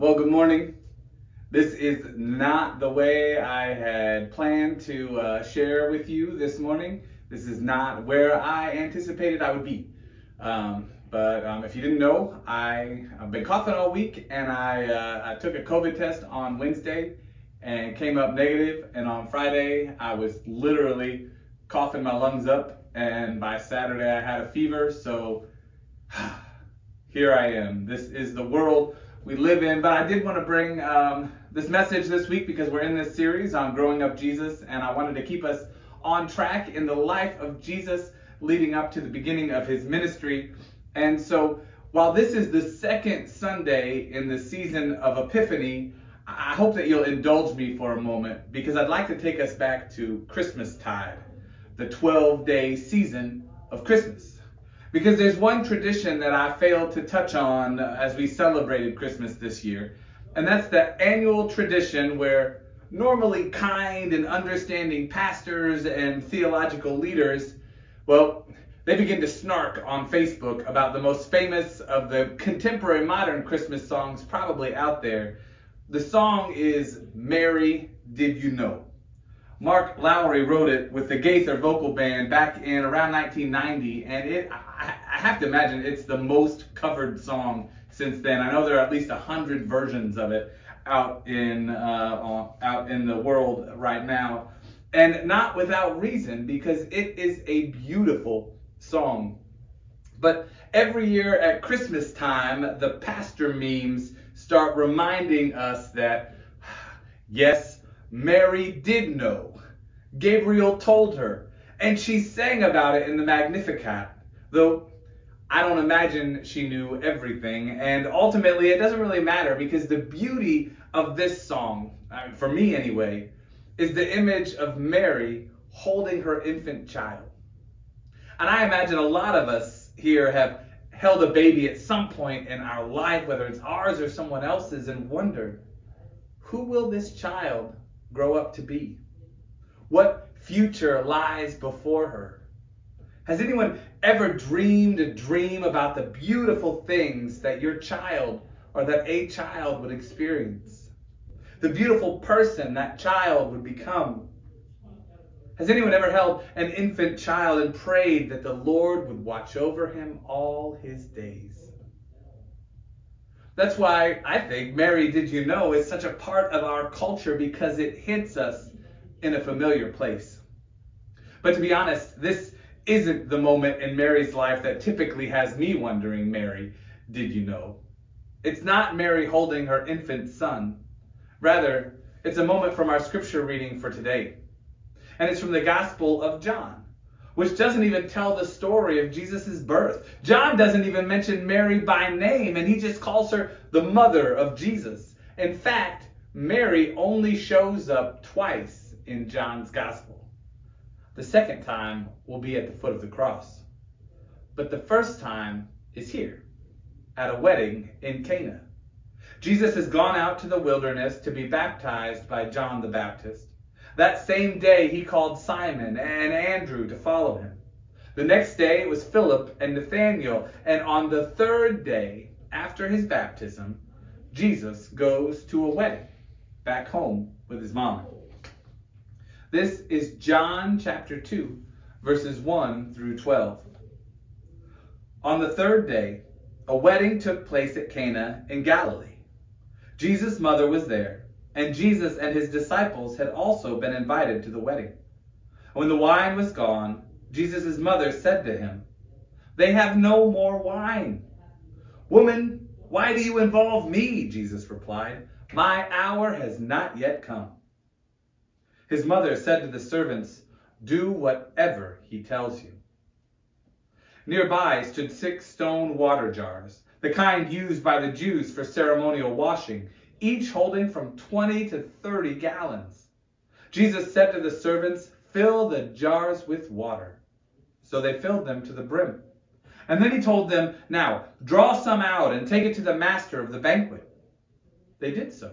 Well, good morning. This is not the way I had planned to uh, share with you this morning. This is not where I anticipated I would be. Um, but um, if you didn't know, I, have been coughing all week and I, uh, I took a COVID test on Wednesday and came up negative. And on Friday, I was literally coughing my lungs up. And by Saturday, I had a fever. So here I am. This is the world we live in. But I did want to bring um, this message this week because we're in this series on growing up Jesus, and I wanted to keep us on track in the life of Jesus leading up to the beginning of his ministry. And so, while this is the second Sunday in the season of Epiphany, I hope that you'll indulge me for a moment because I'd like to take us back to Christmas tide, the 12 day season of Christmas. Because there's one tradition that I failed to touch on as we celebrated Christmas this year, and that's the annual tradition where normally kind and understanding pastors and theological leaders, well, they begin to snark on Facebook about the most famous of the contemporary modern Christmas songs probably out there. The song is Mary Did You Know? Mark Lowry wrote it with the Gaither Vocal Band back in around 1990, and it have to imagine it's the most covered song since then. I know there are at least a hundred versions of it out in uh, out in the world right now, and not without reason because it is a beautiful song. But every year at Christmas time, the pastor memes start reminding us that yes Mary did know. Gabriel told her, and she sang about it in the Magnificat, though I don't imagine she knew everything. And ultimately, it doesn't really matter because the beauty of this song, for me anyway, is the image of Mary holding her infant child. And I imagine a lot of us here have held a baby at some point in our life, whether it's ours or someone else's, and wondered, who will this child grow up to be? What future lies before her? Has anyone ever dreamed a dream about the beautiful things that your child or that a child would experience? The beautiful person that child would become? Has anyone ever held an infant child and prayed that the Lord would watch over him all his days? That's why I think Mary Did You Know is such a part of our culture because it hits us in a familiar place. But to be honest, this isn't the moment in Mary's life that typically has me wondering, Mary, did you know? It's not Mary holding her infant son. Rather, it's a moment from our scripture reading for today. And it's from the Gospel of John which doesn't even tell the story of Jesus' birth. John doesn't even mention Mary by name, and he just calls her the mother of Jesus. In fact, Mary only shows up twice in John's gospel. The second time will be at the foot of the cross. But the first time is here, at a wedding in Cana. Jesus has gone out to the wilderness to be baptized by John the Baptist. That same day, he called Simon and Andrew to follow him. The next day, it was Philip and Nathanael. And on the third day, after his baptism, Jesus goes to a wedding back home with his mom. This is John chapter 2, verses 1 through 12. On the third day, a wedding took place at Cana in Galilee. Jesus' mother was there and Jesus and his disciples had also been invited to the wedding. When the wine was gone, Jesus' mother said to him, They have no more wine. Woman, why do you involve me? Jesus replied, My hour has not yet come. His mother said to the servants, Do whatever he tells you. Nearby stood six stone water jars, the kind used by the Jews for ceremonial washing each holding from 20 to 30 gallons. Jesus said to the servants, Fill the jars with water. So they filled them to the brim. And then he told them, Now, draw some out and take it to the master of the banquet. They did so.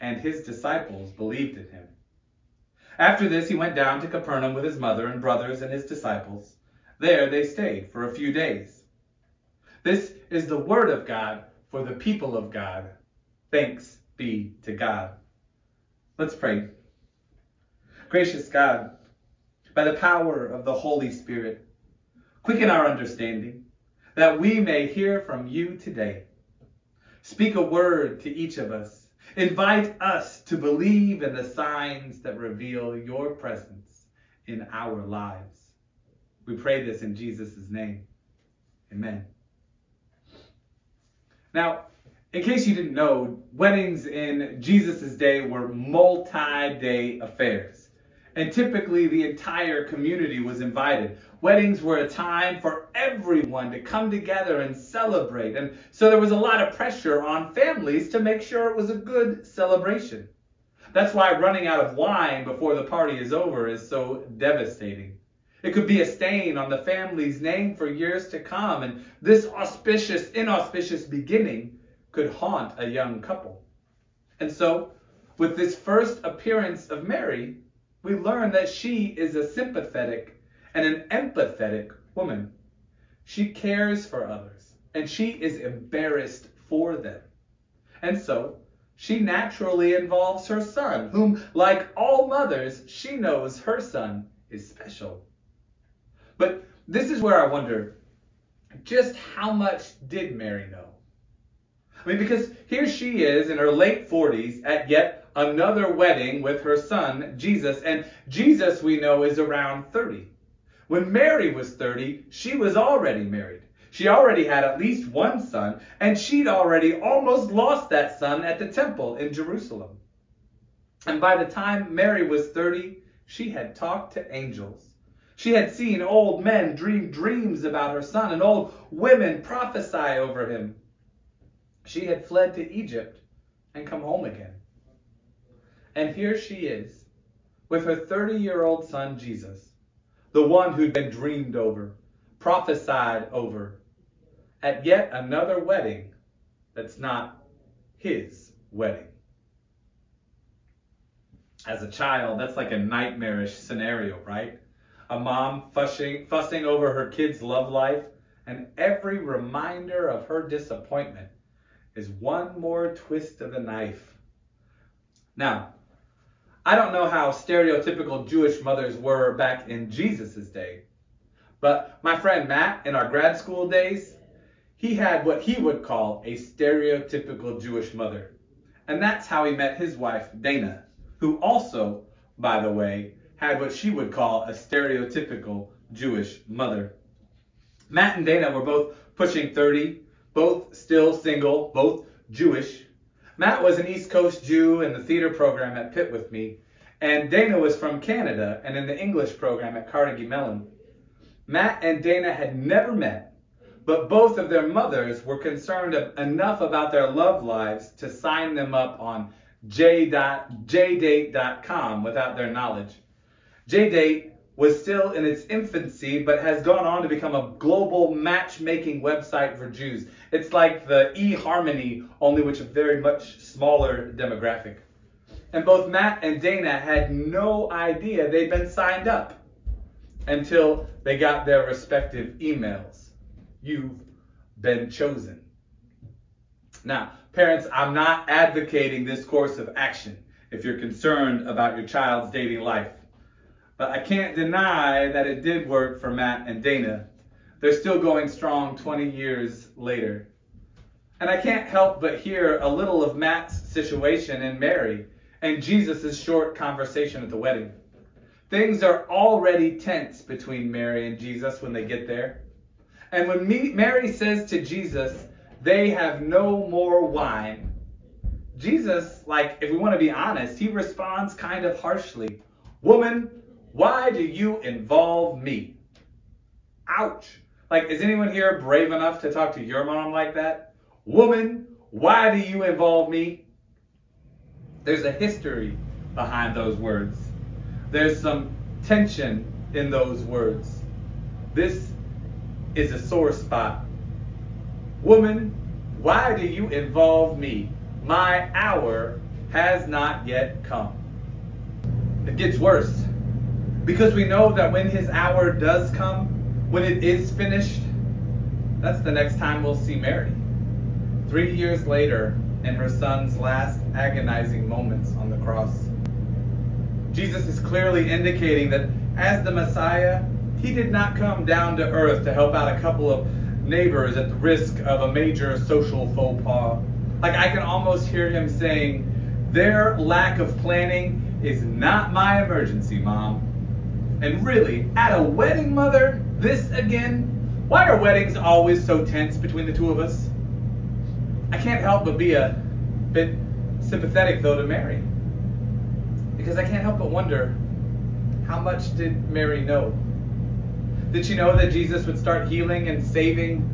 and his disciples believed in him. After this, he went down to Capernaum with his mother and brothers and his disciples. There they stayed for a few days. This is the word of God for the people of God. Thanks be to God. Let's pray. Gracious God, by the power of the Holy Spirit, quicken our understanding that we may hear from you today. Speak a word to each of us. Invite us to believe in the signs that reveal your presence in our lives. We pray this in Jesus' name. Amen. Now, in case you didn't know, weddings in Jesus' day were multi day affairs. And typically, the entire community was invited. Weddings were a time for everyone to come together and celebrate. And so there was a lot of pressure on families to make sure it was a good celebration. That's why running out of wine before the party is over is so devastating. It could be a stain on the family's name for years to come, and this auspicious, inauspicious beginning could haunt a young couple. And so, with this first appearance of Mary, we learn that she is a sympathetic and an empathetic woman. She cares for others, and she is embarrassed for them. And so, she naturally involves her son, whom, like all mothers, she knows her son is special. But this is where I wonder just how much did Mary know? I mean, because here she is in her late 40s at yet another wedding with her son, Jesus, and Jesus, we know, is around 30. When Mary was 30, she was already married. She already had at least one son, and she'd already almost lost that son at the temple in Jerusalem. And by the time Mary was 30, she had talked to angels. She had seen old men dream dreams about her son and old women prophesy over him. She had fled to Egypt and come home again. And here she is with her 30 year old son Jesus, the one who'd been dreamed over, prophesied over, at yet another wedding that's not his wedding. As a child, that's like a nightmarish scenario, right? a mom fussing, fussing over her kid's love life, and every reminder of her disappointment is one more twist of the knife. Now, I don't know how stereotypical Jewish mothers were back in Jesus' day, but my friend Matt in our grad school days, he had what he would call a stereotypical Jewish mother. And that's how he met his wife, Dana, who also, by the way, had what she would call a stereotypical Jewish mother. Matt and Dana were both pushing 30, both still single, both Jewish. Matt was an East Coast Jew in the theater program at Pitt with me, and Dana was from Canada and in the English program at Carnegie Mellon. Matt and Dana had never met, but both of their mothers were concerned enough about their love lives to sign them up on jdate.com without their knowledge. JDate was still in its infancy, but has gone on to become a global matchmaking website for Jews. It's like the eHarmony, only which a very much smaller demographic. And both Matt and Dana had no idea they'd been signed up until they got their respective emails. You've been chosen. Now, parents, I'm not advocating this course of action if you're concerned about your child's dating life. But I can't deny that it did work for Matt and Dana. They're still going strong 20 years later. And I can't help but hear a little of Matt's situation in Mary and Jesus' short conversation at the wedding. Things are already tense between Mary and Jesus when they get there. And when Mary says to Jesus, they have no more wine, Jesus, like, if we want to be honest, he responds kind of harshly Woman, why do you involve me? Ouch. Like, is anyone here brave enough to talk to your mom like that? Woman, why do you involve me? There's a history behind those words. There's some tension in those words. This is a sore spot. Woman, why do you involve me? My hour has not yet come. It gets worse because we know that when his hour does come, when it is finished, that's the next time we'll see Mary. Three years later, in her son's last agonizing moments on the cross. Jesus is clearly indicating that as the Messiah, he did not come down to earth to help out a couple of neighbors at the risk of a major social faux pas. Like I can almost hear him saying, Their lack of planning is not my emergency, Mom. And really, at a wedding, Mother, this again? Why are weddings always so tense between the two of us? I can't help but be a bit sympathetic, though, to Mary. Because I can't help but wonder how much did Mary know? Did she know that Jesus would start healing and saving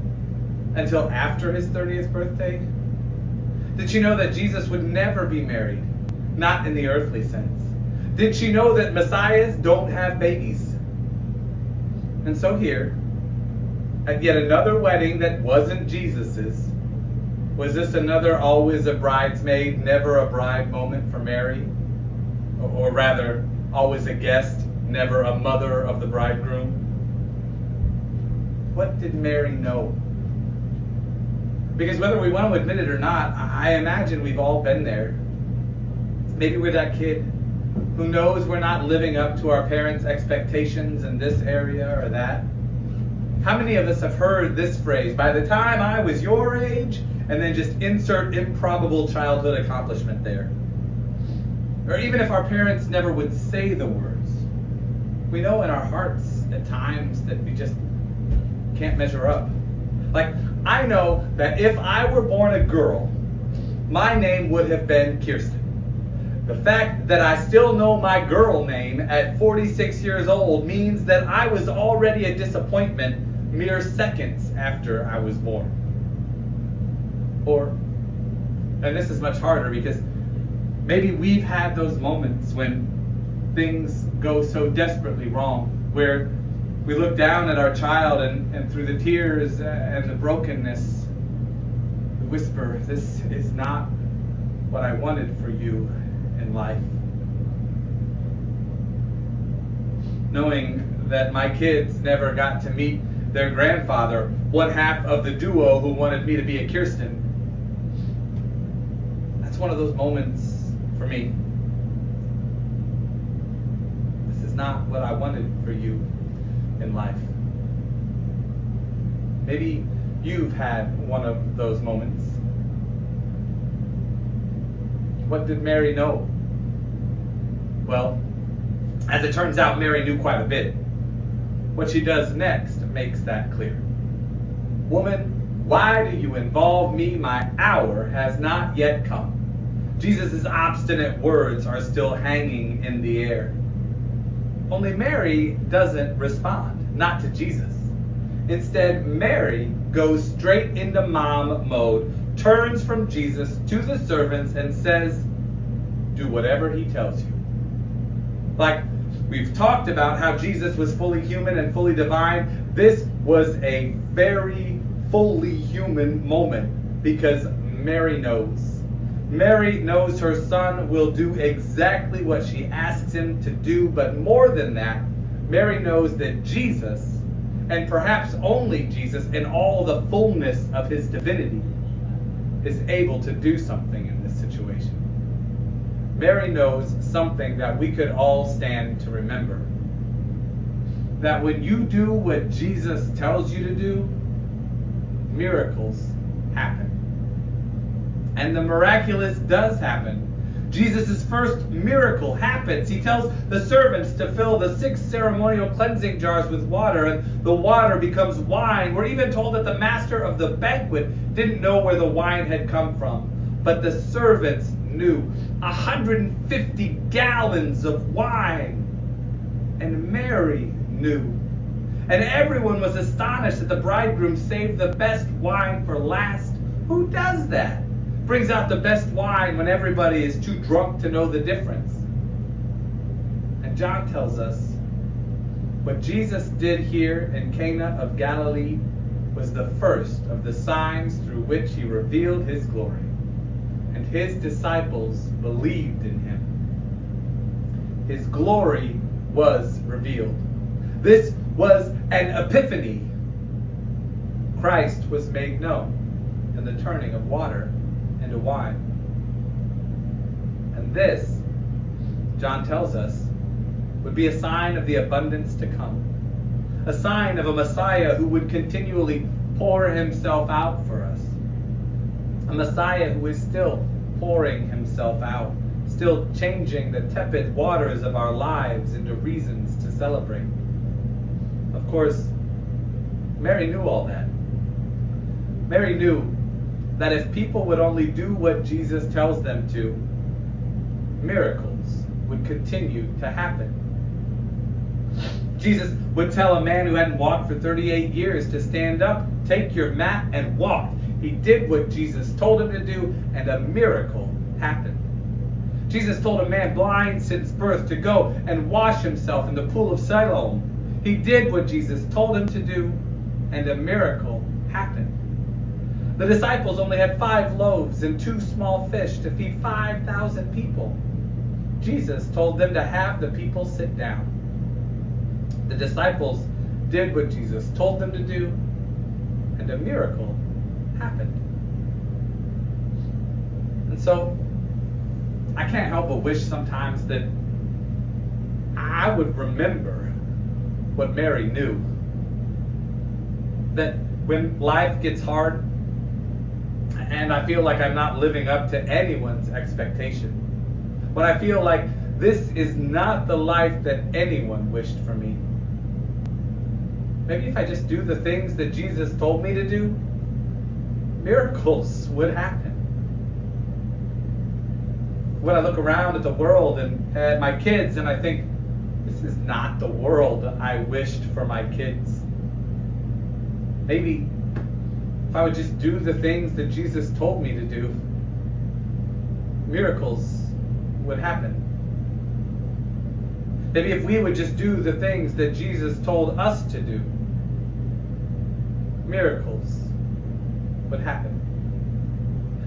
until after his 30th birthday? Did she know that Jesus would never be married? Not in the earthly sense. Did she know that messiahs don't have babies? And so here, at yet another wedding that wasn't Jesus's, was this another always a bridesmaid, never a bride moment for Mary? Or rather, always a guest, never a mother of the bridegroom? What did Mary know? Because whether we want to admit it or not, I imagine we've all been there. Maybe we're that kid who knows we're not living up to our parents' expectations in this area or that. How many of us have heard this phrase, by the time I was your age, and then just insert improbable childhood accomplishment there? Or even if our parents never would say the words, we know in our hearts at times that we just can't measure up. Like, I know that if I were born a girl, my name would have been Kirsten. The fact that I still know my girl name at 46 years old means that I was already a disappointment mere seconds after I was born. Or, and this is much harder because maybe we've had those moments when things go so desperately wrong, where we look down at our child and, and through the tears and the brokenness, we whisper, This is not what I wanted for you in life. Knowing that my kids never got to meet their grandfather, one half of the duo who wanted me to be a Kirsten. That's one of those moments for me. This is not what I wanted for you in life. Maybe you've had one of those moments. What did Mary know? Well, as it turns out, Mary knew quite a bit. What she does next makes that clear. Woman, why do you involve me? My hour has not yet come. Jesus' obstinate words are still hanging in the air. Only Mary doesn't respond, not to Jesus. Instead, Mary goes straight into mom mode turns from Jesus to the servants and says, Do whatever he tells you. Like we've talked about how Jesus was fully human and fully divine, this was a very fully human moment because Mary knows. Mary knows her son will do exactly what she asks him to do, but more than that, Mary knows that Jesus, and perhaps only Jesus, in all the fullness of his divinity, is able to do something in this situation. Mary knows something that we could all stand to remember. That when you do what Jesus tells you to do, miracles happen. And the miraculous does happen. Jesus' first miracle happens. He tells the servants to fill the six ceremonial cleansing jars with water, and the water becomes wine. We're even told that the master of the banquet didn't know where the wine had come from, but the servants knew. 150 gallons of wine. And Mary knew. And everyone was astonished that the bridegroom saved the best wine for last. Who does that? brings out the best wine when everybody is too drunk to know the difference. And John tells us what Jesus did here in Cana of Galilee was the first of the signs through which he revealed his glory. And his disciples believed in him. His glory was revealed. This was an epiphany. Christ was made known in the turning of water into wine. And this, John tells us, would be a sign of the abundance to come. A sign of a Messiah who would continually pour himself out for us. A Messiah who is still pouring himself out, still changing the tepid waters of our lives into reasons to celebrate. Of course, Mary knew all that. Mary knew that if people would only do what Jesus tells them to, miracles would continue to happen. Jesus would tell a man who hadn't walked for 38 years to stand up, take your mat, and walk. He did what Jesus told him to do, and a miracle happened. Jesus told a man blind since birth to go and wash himself in the pool of Siloam. He did what Jesus told him to do, and a miracle happened. The disciples only had five loaves and two small fish to feed 5,000 people. Jesus told them to have the people sit down. The disciples did what Jesus told them to do, and a miracle happened. And so, I can't help but wish sometimes that I would remember what Mary knew. That when life gets hard and I feel like I'm not living up to anyone's expectation, when I feel like this is not the life that anyone wished for me, maybe if I just do the things that Jesus told me to do, miracles would happen. When I look around at the world and at my kids and I think, this is not the world I wished for my kids. Maybe if I would just do the things that Jesus told me to do, miracles would happen. Maybe if we would just do the things that Jesus told us to do, miracles would happen.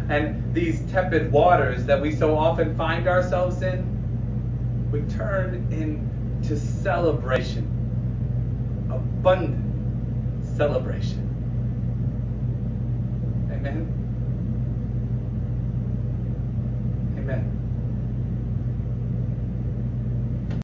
And these tepid waters that we so often find ourselves in would turn into celebration, abundant celebration. Amen.